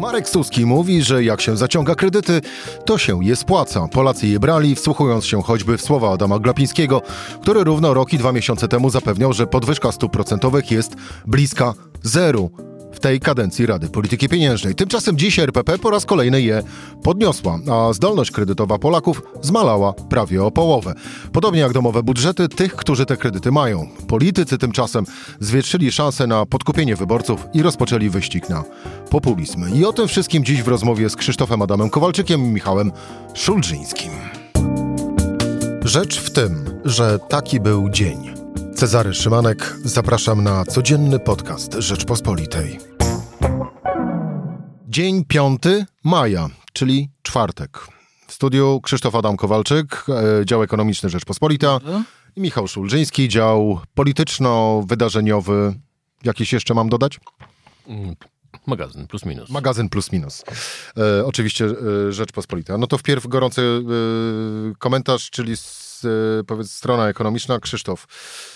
Marek Suski mówi, że jak się zaciąga kredyty, to się je spłaca. Polacy je brali, wsłuchując się choćby w słowa Adama Glapińskiego, który równo rok i dwa miesiące temu zapewniał, że podwyżka stóp procentowych jest bliska zeru w tej kadencji Rady Polityki Pieniężnej. Tymczasem dziś RPP po raz kolejny je podniosła, a zdolność kredytowa Polaków zmalała prawie o połowę. Podobnie jak domowe budżety tych, którzy te kredyty mają. Politycy tymczasem zwietrzyli szansę na podkupienie wyborców i rozpoczęli wyścig na populizm. I o tym wszystkim dziś w rozmowie z Krzysztofem Adamem Kowalczykiem i Michałem Szulżyńskim. Rzecz w tym, że taki był dzień. Cezary Szymanek, zapraszam na codzienny podcast Rzeczpospolitej. Dzień 5 maja, czyli czwartek. W studiu Krzysztof Adam Kowalczyk, e, dział ekonomiczny Rzeczpospolita i Michał Szulżyński, dział polityczno-wydarzeniowy. Jakiś jeszcze mam dodać? Magazyn plus minus. Magazyn plus minus. E, oczywiście e, Rzeczpospolita. No to wpierw gorący e, komentarz, czyli powiedz strona ekonomiczna. Krzysztof,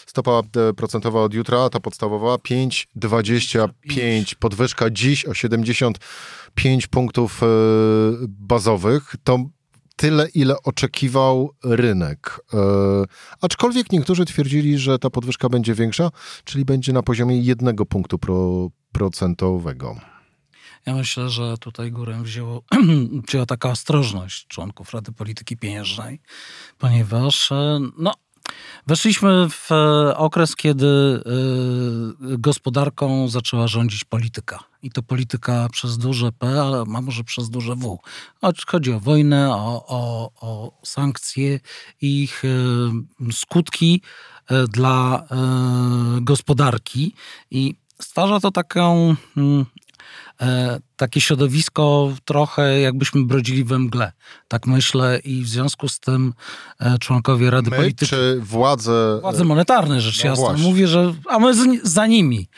stopa e, procentowa od jutra, ta podstawowa 5,25, podwyżka dziś o 75 punktów e, bazowych. To tyle, ile oczekiwał rynek. E, aczkolwiek niektórzy twierdzili, że ta podwyżka będzie większa, czyli będzie na poziomie jednego punktu pro, procentowego. Ja myślę, że tutaj górę wzięło, wzięła taka ostrożność członków Rady Polityki Pieniężnej, ponieważ e, no, weszliśmy w e, okres, kiedy e, gospodarką zaczęła rządzić polityka. I to polityka przez duże P, ale a może przez duże W. Chodzi o wojnę, o, o, o sankcje i ich skutki dla gospodarki. I stwarza to taką mm, e, takie środowisko trochę jakbyśmy brodzili we mgle. Tak myślę i w związku z tym e, członkowie Rady My, Polityki... czy władze... Władze monetarne, rzecz No jasna. właśnie. Mówię, że... A my z, za nimi.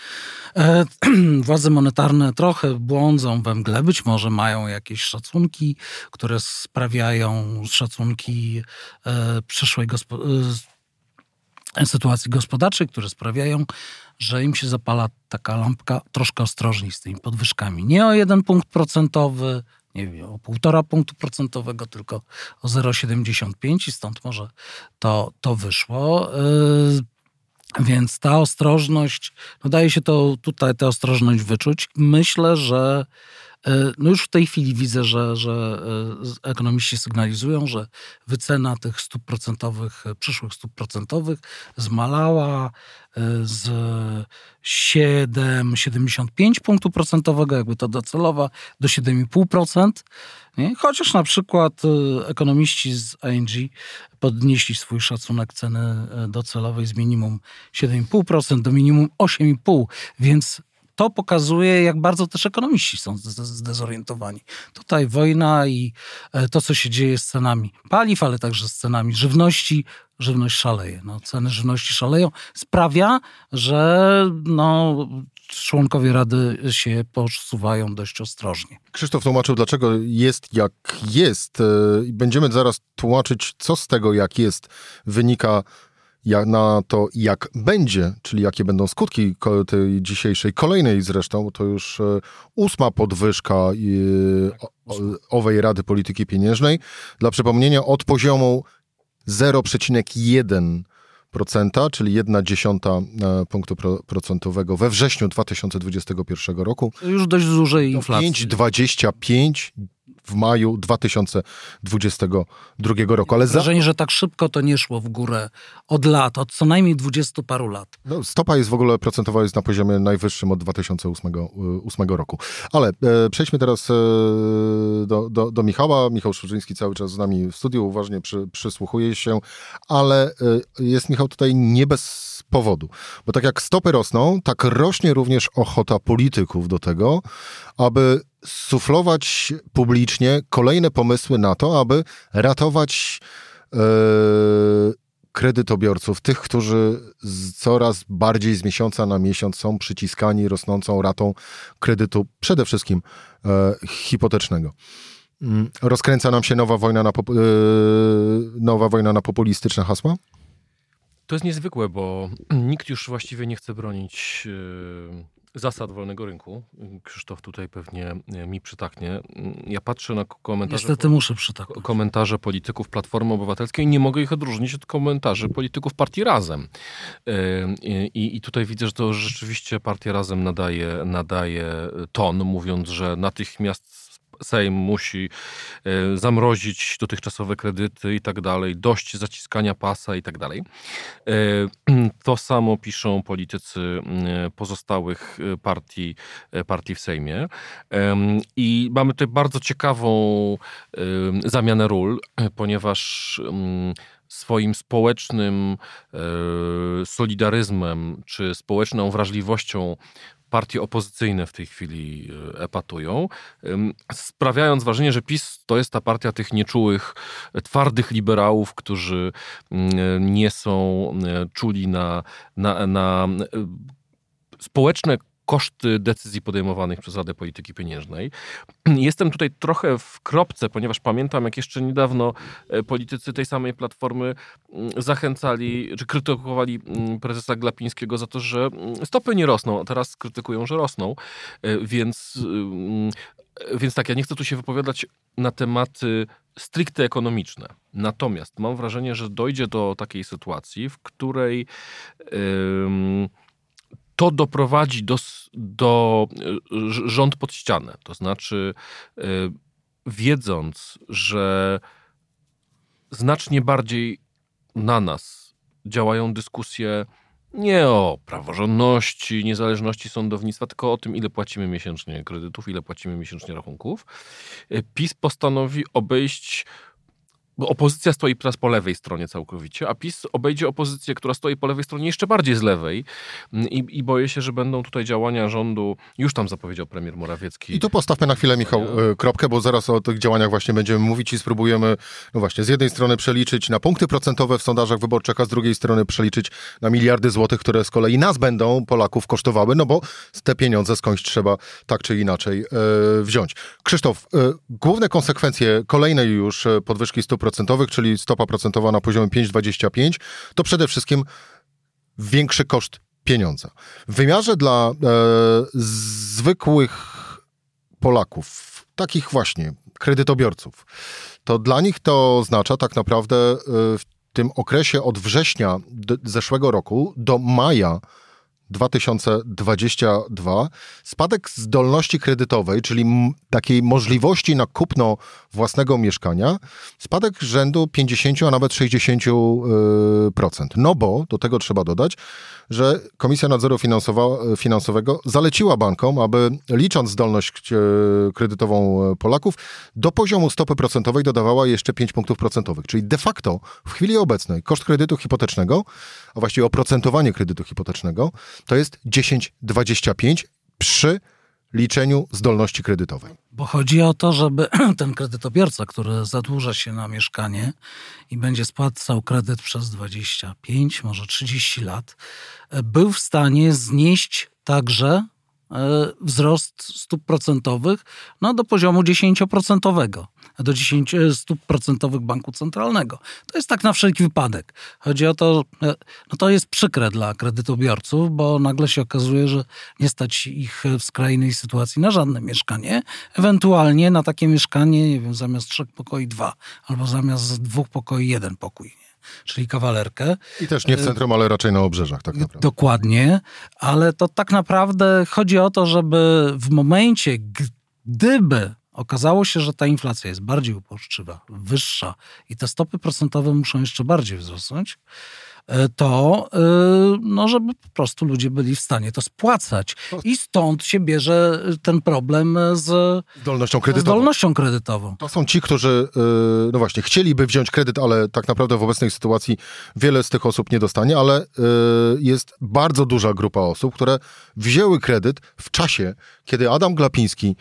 E, władze monetarne trochę błądzą we mgle. Być może mają jakieś szacunki, które sprawiają szacunki e, przyszłej gospodarki sytuacji gospodarczej, które sprawiają, że im się zapala taka lampka troszkę ostrożniej z tymi podwyżkami. Nie o jeden punkt procentowy, nie wiem, o półtora punktu procentowego, tylko o 0,75 i stąd może to, to wyszło. Yy, więc ta ostrożność, no daje się to tutaj tę ostrożność wyczuć. Myślę, że no już w tej chwili widzę, że, że ekonomiści sygnalizują, że wycena tych stóp procentowych, przyszłych stóp procentowych zmalała z 7,75 punktu procentowego, jakby to docelowa, do 7,5%. Nie? Chociaż na przykład ekonomiści z ING podnieśli swój szacunek ceny docelowej z minimum 7,5% do minimum 8,5%, więc to pokazuje, jak bardzo też ekonomiści są zdezorientowani. Tutaj wojna i to, co się dzieje z cenami paliw, ale także z cenami żywności. Żywność szaleje. No, ceny żywności szaleją. Sprawia, że no, członkowie Rady się posuwają dość ostrożnie. Krzysztof tłumaczył, dlaczego jest jak jest. I Będziemy zaraz tłumaczyć, co z tego jak jest wynika na to, jak będzie, czyli jakie będą skutki tej dzisiejszej, kolejnej zresztą, to już e, ósma podwyżka owej Rady Polityki Pieniężnej. Dla przypomnienia, od poziomu 0,1%, czyli 1 dziesiąta e, punktu procentowego we wrześniu 2021 roku. Już dość dużej inflacji. 5,25 w maju 2022 roku. Ale za... Wrażenie, że tak szybko to nie szło w górę od lat, od co najmniej 20 paru lat. No, stopa jest w ogóle procentowa, jest na poziomie najwyższym od 2008 8 roku. Ale e, przejdźmy teraz e, do, do, do Michała. Michał Szurzyński cały czas z nami w studiu, uważnie przy, przysłuchuje się, ale e, jest Michał tutaj nie bez powodu. Bo tak jak stopy rosną, tak rośnie również ochota polityków do tego, aby suflować publicznie kolejne pomysły na to, aby ratować e, kredytobiorców, tych, którzy coraz bardziej z miesiąca na miesiąc są przyciskani rosnącą ratą kredytu, przede wszystkim e, hipotecznego. Mm, Rozkręca nam się nowa wojna na, pop, e, nowa wojna na populistyczne hasła? To jest niezwykłe, bo nikt już właściwie nie chce bronić zasad wolnego rynku. Krzysztof tutaj pewnie mi przytaknie. Ja patrzę na komentarze. Niestety muszę przytaknąć. Komentarze polityków Platformy Obywatelskiej i nie mogę ich odróżnić od komentarzy polityków partii Razem. I, i tutaj widzę, że to rzeczywiście partia Razem nadaje, nadaje ton, mówiąc, że natychmiast Sejm musi e, zamrozić dotychczasowe kredyty i tak dalej, dość zaciskania pasa i tak dalej. E, to samo piszą politycy pozostałych e, partii, partii w Sejmie. I mamy tutaj bardzo ciekawą zamianę ról, ponieważ swoim społecznym solidaryzmem czy społeczną wrażliwością partie opozycyjne w tej chwili e, epatują, sprawiając wrażenie, że PiS to jest ta partia tych nieczułych, twardych liberałów, którzy nie są e, czuli na, na, na e, społeczne koszty decyzji podejmowanych przez Radę Polityki Pieniężnej. Jestem tutaj trochę w kropce, ponieważ pamiętam, jak jeszcze niedawno e, politycy tej samej Platformy mm, zachęcali, czy krytykowali mm, prezesa Glapińskiego za to, że mm, stopy nie rosną, a teraz krytykują, że rosną. E, więc, więc tak, ja nie chcę tu się wypowiadać na tematy stricte ekonomiczne. Natomiast mam wrażenie, że dojdzie do takiej sytuacji, w której yy, to doprowadzi do, do e, rząd pod ścianę. To znaczy, e, wiedząc, że znacznie bardziej na nas działają dyskusje nie o praworządności, niezależności sądownictwa, tylko o tym, ile płacimy miesięcznie kredytów, ile płacimy miesięcznie rachunków. PiS postanowi obejść bo opozycja stoi teraz po lewej stronie całkowicie, a PiS obejdzie opozycję, która stoi po lewej stronie jeszcze bardziej z lewej i, i boję się, że będą tutaj działania rządu, już tam zapowiedział premier Morawiecki. I tu postawmy na chwilę, Michał, e, kropkę, bo zaraz o tych działaniach właśnie będziemy mówić i spróbujemy, no właśnie, z jednej strony przeliczyć na punkty procentowe w sondażach wyborczych, a z drugiej strony przeliczyć na miliardy złotych, które z kolei nas będą, Polaków, kosztowały, no bo te pieniądze skądś trzeba tak czy inaczej e, wziąć. Krzysztof, e, główne konsekwencje kolejnej już podwyżki stóp procentowych, czyli stopa procentowa na poziomie 5,25, to przede wszystkim większy koszt pieniądza. W wymiarze dla e, zwykłych Polaków, takich właśnie kredytobiorców, to dla nich to oznacza tak naprawdę e, w tym okresie od września zeszłego roku do maja 2022 spadek zdolności kredytowej, czyli takiej możliwości na kupno własnego mieszkania, spadek rzędu 50, a nawet 60%. No bo do tego trzeba dodać, że Komisja Nadzoru Finansowego zaleciła bankom, aby licząc zdolność e, kredytową Polaków, do poziomu stopy procentowej dodawała jeszcze 5 punktów procentowych. Czyli de facto w chwili obecnej koszt kredytu hipotecznego, a właściwie oprocentowanie kredytu hipotecznego, to jest 10,25 przy liczeniu zdolności kredytowej. Bo chodzi o to, żeby ten kredytobiorca, który zadłuża się na mieszkanie i będzie spłacał kredyt przez 25, może 30 lat, był w stanie znieść także wzrost stóp procentowych no, do poziomu 10%, do 10 e, stóp procentowych banku centralnego. To jest tak na wszelki wypadek. Chodzi o to, e, no to jest przykre dla kredytobiorców, bo nagle się okazuje, że nie stać ich w skrajnej sytuacji na żadne mieszkanie. Ewentualnie na takie mieszkanie, nie wiem, zamiast trzech pokoi dwa, albo zamiast dwóch pokoi jeden pokój czyli kawalerkę. I też nie w centrum, ale raczej na obrzeżach, tak naprawdę. Dokładnie, ale to tak naprawdę chodzi o to, żeby w momencie, gdyby okazało się, że ta inflacja jest bardziej uporczywa, wyższa i te stopy procentowe muszą jeszcze bardziej wzrosnąć, to e, no, żeby po prostu ludzie byli w stanie to spłacać. I stąd się bierze ten problem z zdolnością kredytową. Zdolnością kredytową. To są ci, którzy e, no właśnie chcieliby wziąć kredyt, ale tak naprawdę w obecnej sytuacji wiele z tych osób nie dostanie, ale jest bardzo duża grupa osób, które wzięły kredyt w czasie, kiedy Adam Glapiński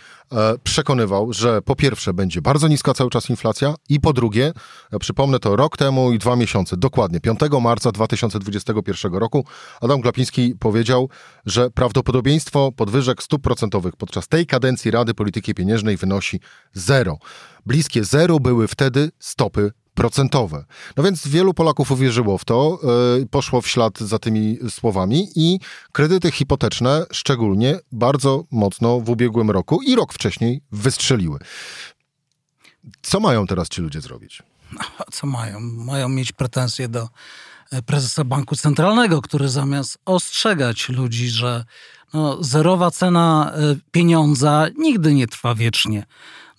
przekonywał, że po pierwsze będzie bardzo niska cały czas inflacja i po drugie, przypomnę to rok temu i dwa miesiące, dokładnie 5 marca 2021 roku Adam Glapiński powiedział, że prawdopodobieństwo podwyżek stóp procentowych podczas tej kadencji Rady Polityki Pieniężnej wynosi zero. Bliskie zero były wtedy stopy procentowe. No więc wielu Polaków uwierzyło w to, yy, poszło w ślad za tymi słowami i kredyty hipoteczne szczególnie bardzo mocno w ubiegłym roku i rok wcześniej wystrzeliły. Co mają teraz ci ludzie zrobić? A co mają? Mają mieć pretensje do prezesa Banku Centralnego, który zamiast ostrzegać ludzi, że no, zerowa cena e, pieniądza nigdy nie trwa wiecznie.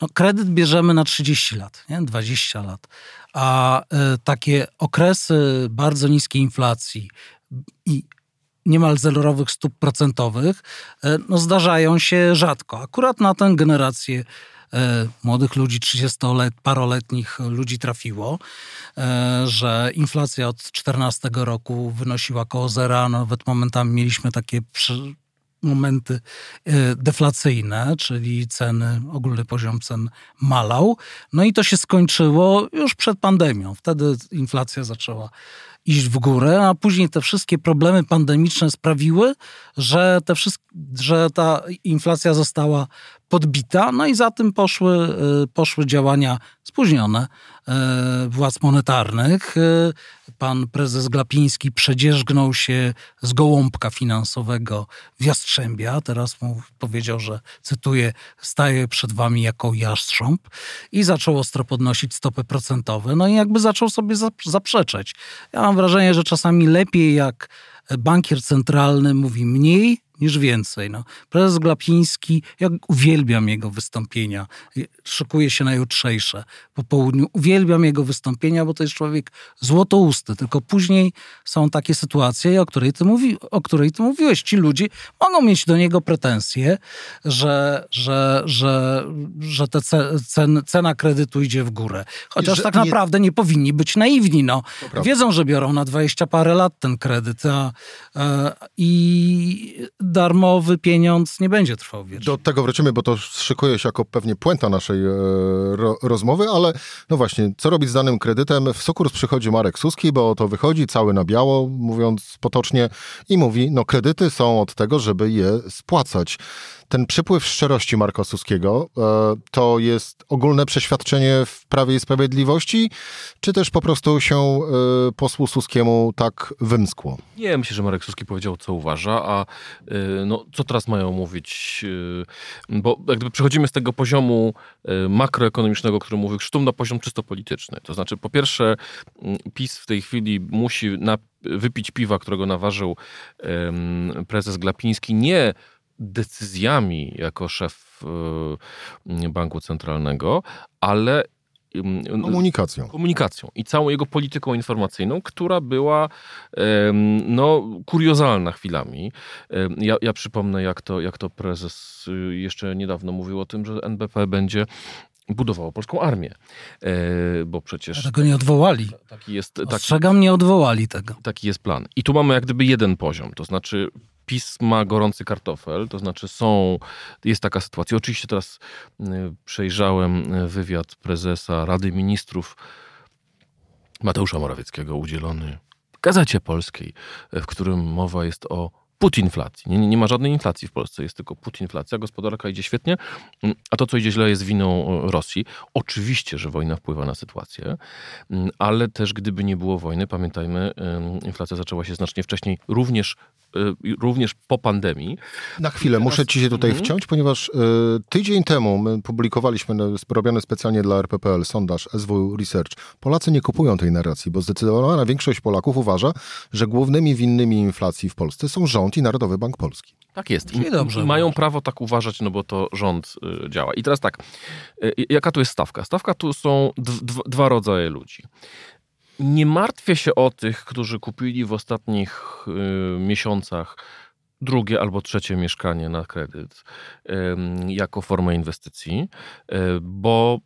No, kredyt bierzemy na 30 lat, nie? 20 lat. A y, takie okresy bardzo niskiej inflacji i niemal zerowych stóp procentowych y, no, zdarzają się rzadko. Akurat na tę generację młodych ludzi, 30-paroletnich ludzi trafiło, że inflacja od 2014 roku wynosiła około zera, nawet momentami mieliśmy takie momenty e, deflacyjne, czyli ceny, ogólny poziom cen malał. No i to się skończyło już przed pandemią. Wtedy inflacja zaczęła iść w górę, a później te wszystkie problemy pandemiczne sprawiły, że, te wszystkie, że ta inflacja została podbita, no i za tym poszły, y, poszły działania spóźnione y, władz monetarnych. Y, pan prezes Glapiński przedzierzgnął się z gołąbka finansowego w Jastrzębia. Teraz mu powiedział, że, cytuję, staje przed wami jako jastrząb i zaczął ostro podnosić stopy procentowe. No i jakby zaczął sobie zaprzeczać. Ja mam wrażenie, że czasami lepiej jak bankier centralny mówi mniej, niż więcej. No. Prezes Glapiński, ja uwielbiam jego wystąpienia, szykuję się na jutrzejsze po południu, uwielbiam jego wystąpienia, bo to jest człowiek złotousty, tylko później są takie sytuacje, o której ty, mówi, o której ty mówiłeś. Ci ludzie mogą mieć do niego pretensje, że, że, że, że te cen, cena kredytu idzie w górę. Chociaż tak naprawdę nie... nie powinni być naiwni. No. Wiedzą, że biorą na 20 parę lat ten kredyt a, a, i darmowy pieniądz nie będzie trwał wiecznie. Do tego wrócimy, bo to szykuje się jako pewnie puenta naszej e, ro, rozmowy, ale no właśnie, co robić z danym kredytem? W sukurs przychodzi Marek Suski, bo to wychodzi cały na biało, mówiąc potocznie, i mówi, no kredyty są od tego, żeby je spłacać ten przypływ szczerości Marka Suskiego e, to jest ogólne przeświadczenie w Prawie i Sprawiedliwości, czy też po prostu się e, posłu Suskiemu tak wymskło? Nie, myślę, że Marek Suski powiedział, co uważa, a e, no, co teraz mają mówić? Bo jakby przechodzimy z tego poziomu makroekonomicznego, który mówił Sztum, na poziom czysto polityczny. To znaczy, po pierwsze, PiS w tej chwili musi na, wypić piwa, którego naważył prezes Glapiński, nie decyzjami jako szef y, banku centralnego, ale komunikacją. komunikacją i całą jego polityką informacyjną, która była no, kuriozalna chwilami. Ja, ja przypomnę, jak to, jak to prezes y, jeszcze niedawno mówił o tym, że NBP będzie budowało polską armię. E, bo przecież... tego nie odwołali. Taki jest, taki, Ostrzegam, nie odwołali tego. Taki jest plan. I tu mamy jak gdyby jeden poziom, to znaczy PiS ma gorący kartofel, to znaczy są, jest taka sytuacja. Oczywiście teraz y, przejrzałem y, wywiad prezesa Rady Ministrów Mateusza Morawieckiego udzielony w Gazecie Polskiej, w którym mowa jest o putinflacji. Nie, nie ma żadnej inflacji w Polsce, jest tylko putinflacja. Gospodarka idzie świetnie, a to, co idzie źle, jest winą Rosji. Oczywiście, że wojna wpływa na sytuację, ale też gdyby nie było wojny, pamiętajmy, inflacja zaczęła się znacznie wcześniej, również również po pandemii. Na chwilę, Teraz... muszę ci się tutaj mhm. wciąć, ponieważ y, tydzień temu my publikowaliśmy robiony specjalnie dla RPPL sondaż SW Research. Polacy nie kupują tej narracji, bo zdecydowana większość Polaków uważa, że głównymi winnymi inflacji w Polsce są rząd i Narodowy Bank Polski. Tak jest. I, dobrze. mają prawo tak uważać, no bo to rząd y, działa. I teraz tak, y, jaka tu jest stawka? Stawka tu są dwa rodzaje ludzi. Nie martwię się o tych, którzy kupili w ostatnich y, miesiącach drugie albo trzecie mieszkanie na kredyt jako formę inwestycji, bo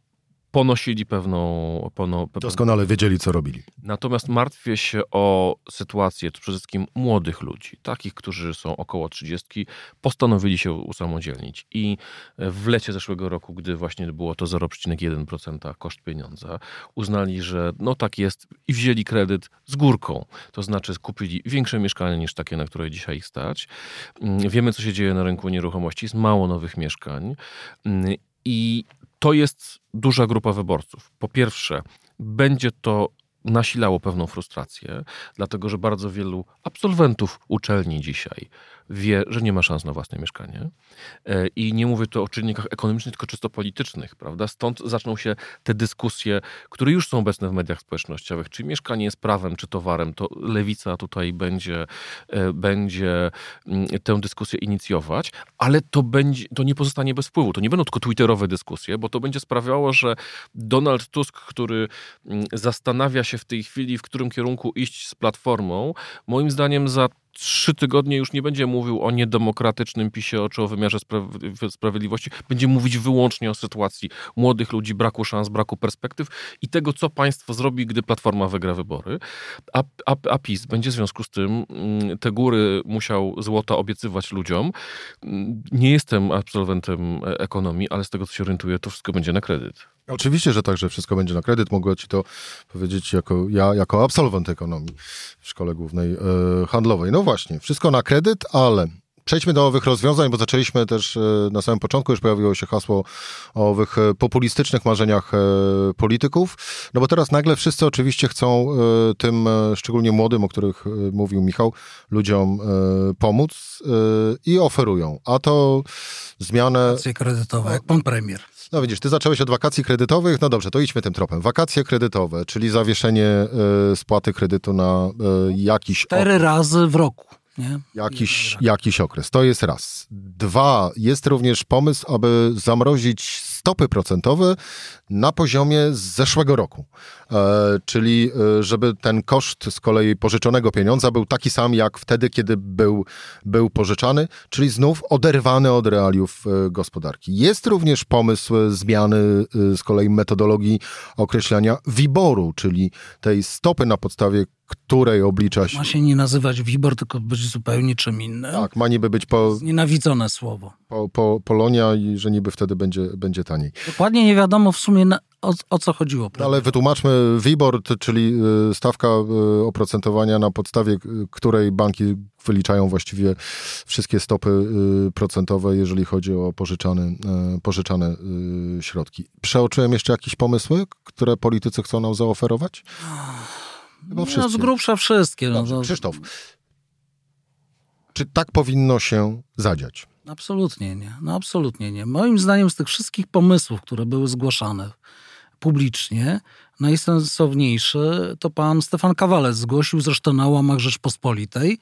ponosili pewną... Pewną... Doskonale wiedzieli, co robili. Natomiast martwię się o sytuację przede wszystkim młodych ludzi, takich, którzy są około 30, postanowili się usamodzielnić i w lecie zeszłego roku, gdy właśnie było to 0,1% koszt pieniądza, uznali, że no tak jest i wzięli kredyt z górką. To znaczy kupili większe mieszkanie niż takie, na które dzisiaj ich stać. Mm, wiemy, co się dzieje na rynku nieruchomości. Jest mało nowych mieszkań mm, i to jest duża grupa wyborców. Po pierwsze, będzie to nasilało pewną frustrację, dlatego że bardzo wielu absolwentów uczelni dzisiaj wie, że nie ma szans na własne mieszkanie. E, I nie mówię tu o czynnikach ekonomicznych, tylko czysto politycznych, prawda? Stąd zaczną się te dyskusje, które już są obecne w mediach społecznościowych. Czy mieszkanie jest prawem, czy towarem? To lewica tutaj będzie, e, będzie mm, tę dyskusję inicjować, ale to, będzie, to nie pozostanie bez wpływu. To nie będą tylko twitterowe dyskusje, bo to będzie sprawiało, że Donald Tusk, który mm, zastanawia się w tej chwili, w którym kierunku iść z platformą, moim zdaniem za trzy tygodnie już nie będzie mówił o niedemokratycznym PiSie, czy o wymiarze sprawiedliwości. Będzie mówić wyłącznie o sytuacji młodych ludzi, braku szans, braku perspektyw i tego, co państwo zrobi, gdy Platforma wygra wybory. A, a, a PiS będzie w związku z tym mm, te góry musiał złota obiecywać ludziom. Mm, nie jestem absolwentem ekonomii, ale z tego, co się orientuję, to wszystko będzie na kredyt. Oczywiście, że tak, że wszystko będzie na kredyt. Mogę ci to powiedzieć jako ja, jako absolwent ekonomii w szkole głównej e, handlowej. No właśnie, wszystko na kredyt, ale Przejdźmy do owych rozwiązań, bo zaczęliśmy też e, na samym początku, już pojawiło się hasło o owych e, populistycznych marzeniach e, polityków. No bo teraz nagle wszyscy oczywiście chcą tym, szczególnie młodym, o których mówił Michał, ludziom pomóc i oferują. A to zmianę... Akcje kredytowe, jak pan premier. No widzisz, ty zacząłeś od wakacji kredytowych, no dobrze, to idźmy tym tropem. Wakacje kredytowe, czyli zawieszenie spłaty kredytu na jakiś... Cztery razy w roku. Nie? Jakiś, jakiś okres. To jest raz. Dwa, jest również pomysł, aby zamrozić stopy procentowe na poziomie z zeszłego roku. E, czyli e, żeby ten koszt z kolei pożyczonego pieniądza był taki sam jak wtedy, kiedy był, był pożyczany, czyli znów oderwany od realiów e, gospodarki. Jest również pomysł zmiany z kolei metodologii określania WIBOR-u, czyli tej stopy na podstawie której oblicza się... Ma się nie nazywać WIBOR, tylko być zupełnie czym innym. Tak, ma niby być po... Nienawidzone słowo. Po, po, Polonia i że niby wtedy będzie, będzie taniej. Dokładnie nie wiadomo w sumie na, o, o, co chodziło. Prawda? Ale wytłumaczmy WIBOR, czyli y, stawka y, oprocentowania, na podstawie której banki wyliczają właściwie wszystkie stopy y, procentowe, jeżeli chodzi o pożyczane, pożyczane środki. Przeoczyłem jeszcze jakieś pomysły, które politycy chcą nam zaoferować? Chyba. No z grubsza wszystkie. No Dobrze, no, Krzysztof, czy tak powinno się zadziać? Absolutnie nie. No absolutnie nie. Moim zdaniem z tych wszystkich pomysłów, które były zgłaszane publicznie, najsensowniejszy to pan Stefan Kawalec zgłosił zresztą na łamach Rzeczpospolitej.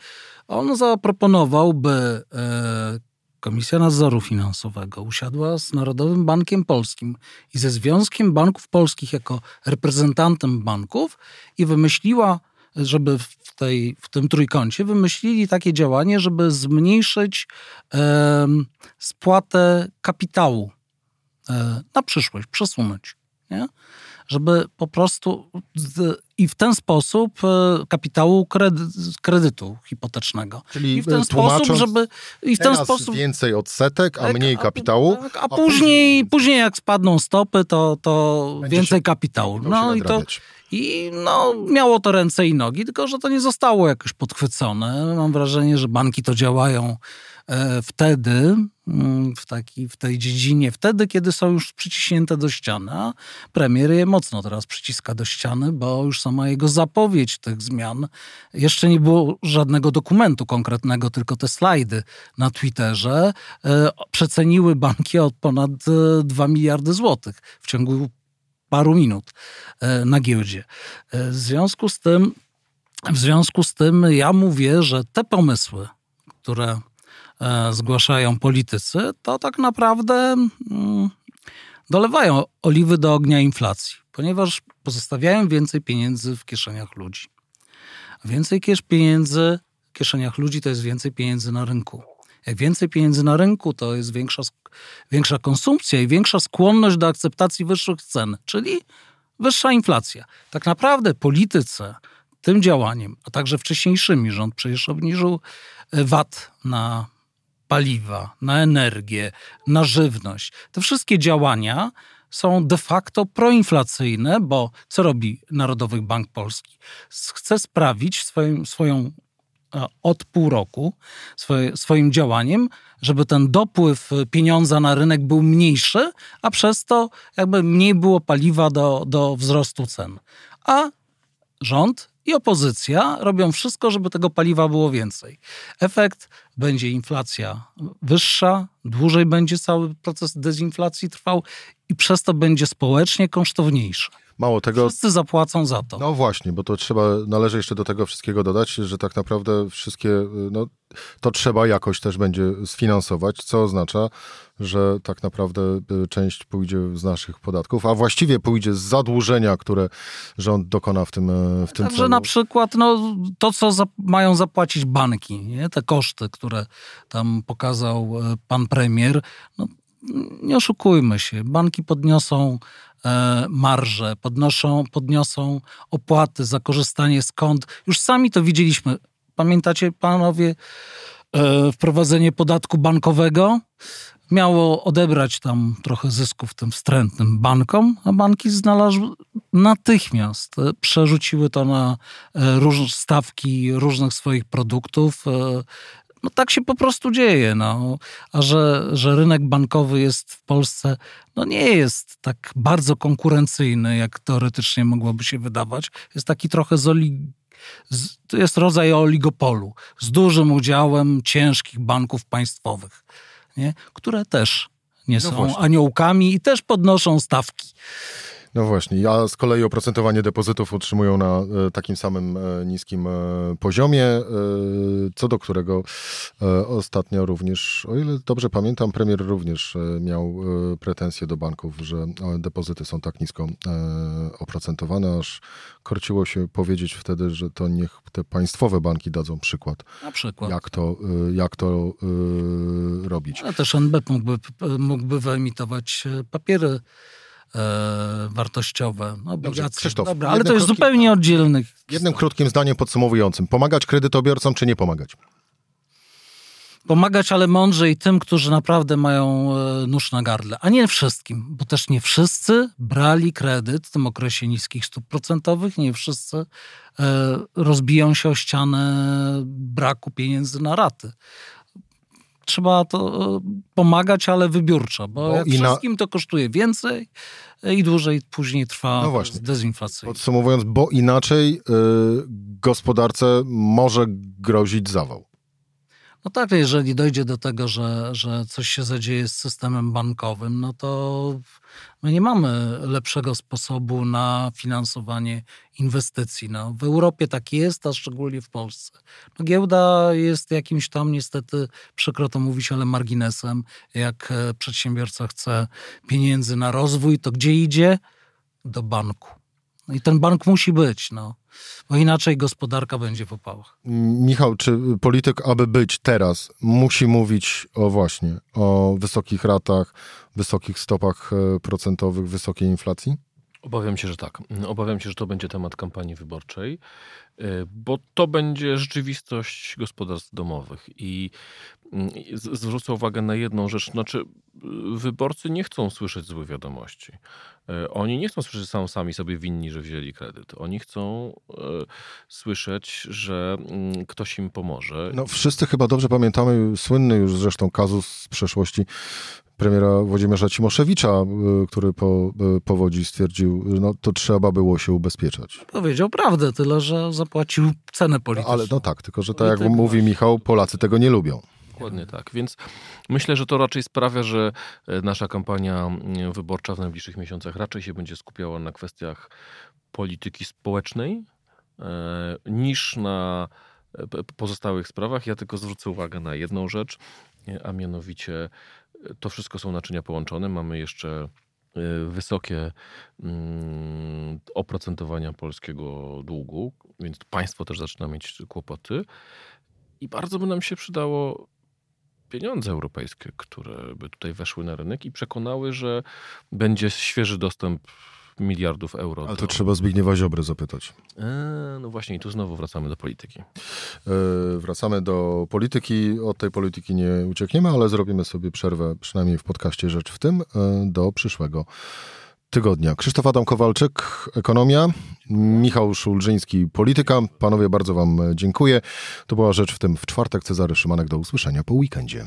On zaproponował, by e, Komisja Nadzoru Finansowego usiadła z Narodowym Bankiem Polskim i ze Związkiem Banków Polskich jako reprezentantem banków i wymyśliła, żeby w, tej, w tym trójkącie wymyślili takie działanie, żeby zmniejszyć e, spłatę kapitału e, na przyszłość, przesunąć. Nie? żeby po prostu i w ten sposób e, kapitału kredytu hipotecznego. Czyli I w ten sposób, żeby i w ten sposób więcej odsetek, a tak, mniej kapitału. Tak, a, a, później, później, później jak spadną stopy, to, to więcej kapitału. No i to i no, miało to ręce i nogi, tylko że to nie zostało jakoś podchwycone. Mam wrażenie, że banki to działają E, wtedy, mm, w, taki, w tej dziedzinie, wtedy, kiedy są już przyciśnięte do ściany, a premier je mocno teraz przyciska do ściany, bo już sama jego zapowiedź tych zmian, jeszcze nie było żadnego dokumentu konkretnego, tylko te slajdy na Twitterze e, przeceniły banki od ponad 2 e, miliardy złotych w ciągu paru minut na giełdzie. W związku z tym, w związku z tym ja mówię, że te pomysły, które E, zgłaszają politycy, to tak naprawdę mm, dolewają oliwy do ognia inflacji, ponieważ pozostawiają więcej pieniędzy w kieszeniach ludzi. Więcej pieniędzy w kieszeniach ludzi to jest więcej pieniędzy na rynku. Jak więcej pieniędzy na rynku, to jest większa, większa konsumpcja i większa skłonność do akceptacji wyższych cen, czyli wyższa inflacja. Tak naprawdę polityce tym działaniem, a także wcześniejszymi, rząd przecież obniżył e, VAT na paliwa, na energię, na żywność. Te wszystkie działania są de facto proinflacyjne, bo co robi Narodowy Bank Polski? Chce sprawić swoim, swoją od pół roku swoje, swoim działaniem, żeby ten dopływ pieniądza na rynek był mniejszy, a przez to jakby mniej było paliwa do, do wzrostu cen. A rząd i opozycja robią wszystko, żeby tego paliwa było więcej. Efekt będzie inflacja wyższa, dłużej będzie cały proces dezinflacji trwał i przez to będzie społecznie kosztowniejsze. Mało tego. Wszyscy zapłacą za to. No właśnie, bo to trzeba, należy jeszcze do tego wszystkiego dodać, że tak naprawdę wszystkie, no, to trzeba jakoś też będzie sfinansować, co oznacza, że tak naprawdę y, część pójdzie z naszych podatków, a właściwie pójdzie z zadłużenia, które rząd dokona w tym, e, w tym Także celu. na przykład no, to, co za, mają zapłacić banki, nie? te koszty, które tam pokazał e, pan premier, no, nie oszukujmy się, banki podniosą marże, podnoszą, podniosą opłaty za korzystanie z kont. Już sami to widzieliśmy. Pamiętacie panowie e, wprowadzenie podatku bankowego? Miało odebrać tam trochę zysków tym wstrętnym bankom, a banki znalazły natychmiast, e, przerzuciły to na e, różne stawki różnych swoich produktów. No tak się po prostu dzieje. No. A że, że rynek bankowy jest w Polsce, no nie jest tak bardzo konkurencyjny, jak teoretycznie mogłoby się wydawać. Jest taki trochę z oli... z, to jest rodzaj oligopolu z dużym udziałem ciężkich banków państwowych, nie? które też nie No są właśnie. aniołkami i też podnoszą stawki. No właśnie, a z kolei oprocentowanie depozytów utrzymują na e, takim samym e, niskim e, poziomie, co do którego ostatnio również, o ile dobrze pamiętam, premier również miał pretensje do banków, że depozyty są tak nisko oprocentowane, aż korciło się powiedzieć wtedy, że to niech te państwowe banki dadzą przykład, Na przykład. jak to, jak to robić. Ale też NBP mógłby, mógłby wyemitować papiery e, wartościowe, no. Krzysztof, Dobra, ale to jest krótkim- zupełnie oddzielny. Jednym krótkim zdaniem podsumowującym, pomagać kredytobiorcom czy nie pomagać? Pomagać, ale mądrzej tym, którzy naprawdę mają e, nóż na gardle, a nie wszystkim, bo też nie wszyscy brali kredyt w tym okresie niskich stóp procentowych, nie wszyscy e, rozbiją się o ścianę braku pieniędzy na raty. Trzeba to e, pomagać, ale wybiórczo, bo, jak i na- wszystkim to kosztuje więcej i dłużej później trwa No właśnie. dezinflacja. Podsumowując, bo inaczej y, gospodarce może grozić zawał. No tak, jeżeli dojdzie do tego, że, że coś się zadzieje z systemem bankowym, no to my nie mamy lepszego sposobu na finansowanie inwestycji. No, w Europie tak jest, a szczególnie w Polsce. No, giełda jest jakimś tam niestety, przykro to mówić, ale marginesem. Jak e, przedsiębiorca chce pieniędzy na rozwój, to gdzie idzie? Do banku. No i ten bank musi być, no, bo inaczej gospodarka będzie w opałach. Michał, czy polityk, aby być teraz, musi mówić o właśnie, o wysokich ratach, wysokich stopach e, procentowych, wysokiej inflacji? Obawiam się, że tak. Obawiam się, że to będzie temat kampanii wyborczej, y, bo to będzie rzeczywistość gospodarstw domowych. I z- zwrócę uwagę na jedną rzecz. Znaczy, y, wyborcy nie chcą słyszeć złych wiadomości. Y, Oni nie chcą słyszeć, że sami sobie winni, że wzięli kredyt. Oni chcą y, słyszeć, że mm, ktoś im pomoże. No wszyscy chyba dobrze pamiętamy słynny już zresztą kazus z przeszłości premiera Włodzimierza Cimoszewicza, y, który po y, powodzi stwierdził, no to trzeba było się ubezpieczać. Powiedział prawdę, tyle że zapłacił cenę polityczną. ale no tak, tylko że tak jak mówi Michał, Polacy tego nie lubią. Dokładnie tak. Więc myślę, że to raczej sprawia, że e, nasza kampania mm, wyborcza w najbliższych miesiącach raczej się będzie skupiała na kwestiach polityki społecznej e, niż na e, pozostałych sprawach. Ja tylko zwrócę uwagę na jedną rzecz, a mianowicie to wszystko są naczynia połączone. Mamy jeszcze e, wysokie mm, oprocentowania polskiego długu, więc państwo też zaczyna mieć kłopoty. I bardzo by nam się przydało pieniądze europejskie, które by tutaj weszły na rynek i przekonały, że będzie świeży dostęp miliardów euro. Ale do... to trzeba Zbigniewa Ziobry zapytać. Eee, no właśnie, i tu znowu wracamy do polityki. Yy, Wracamy do polityki. Od tej polityki nie uciekniemy, ale zrobimy sobie przerwę, przynajmniej w podcaście Rzecz w tym, yy, do przyszłego tygodnia. Krzysztof Adam Kowalczyk, ekonomia, Michał Szulżyński, polityka. Panowie, bardzo wam dziękuję. To była rzecz w tym w czwartek. Cezary Szymanek, do usłyszenia po weekendzie.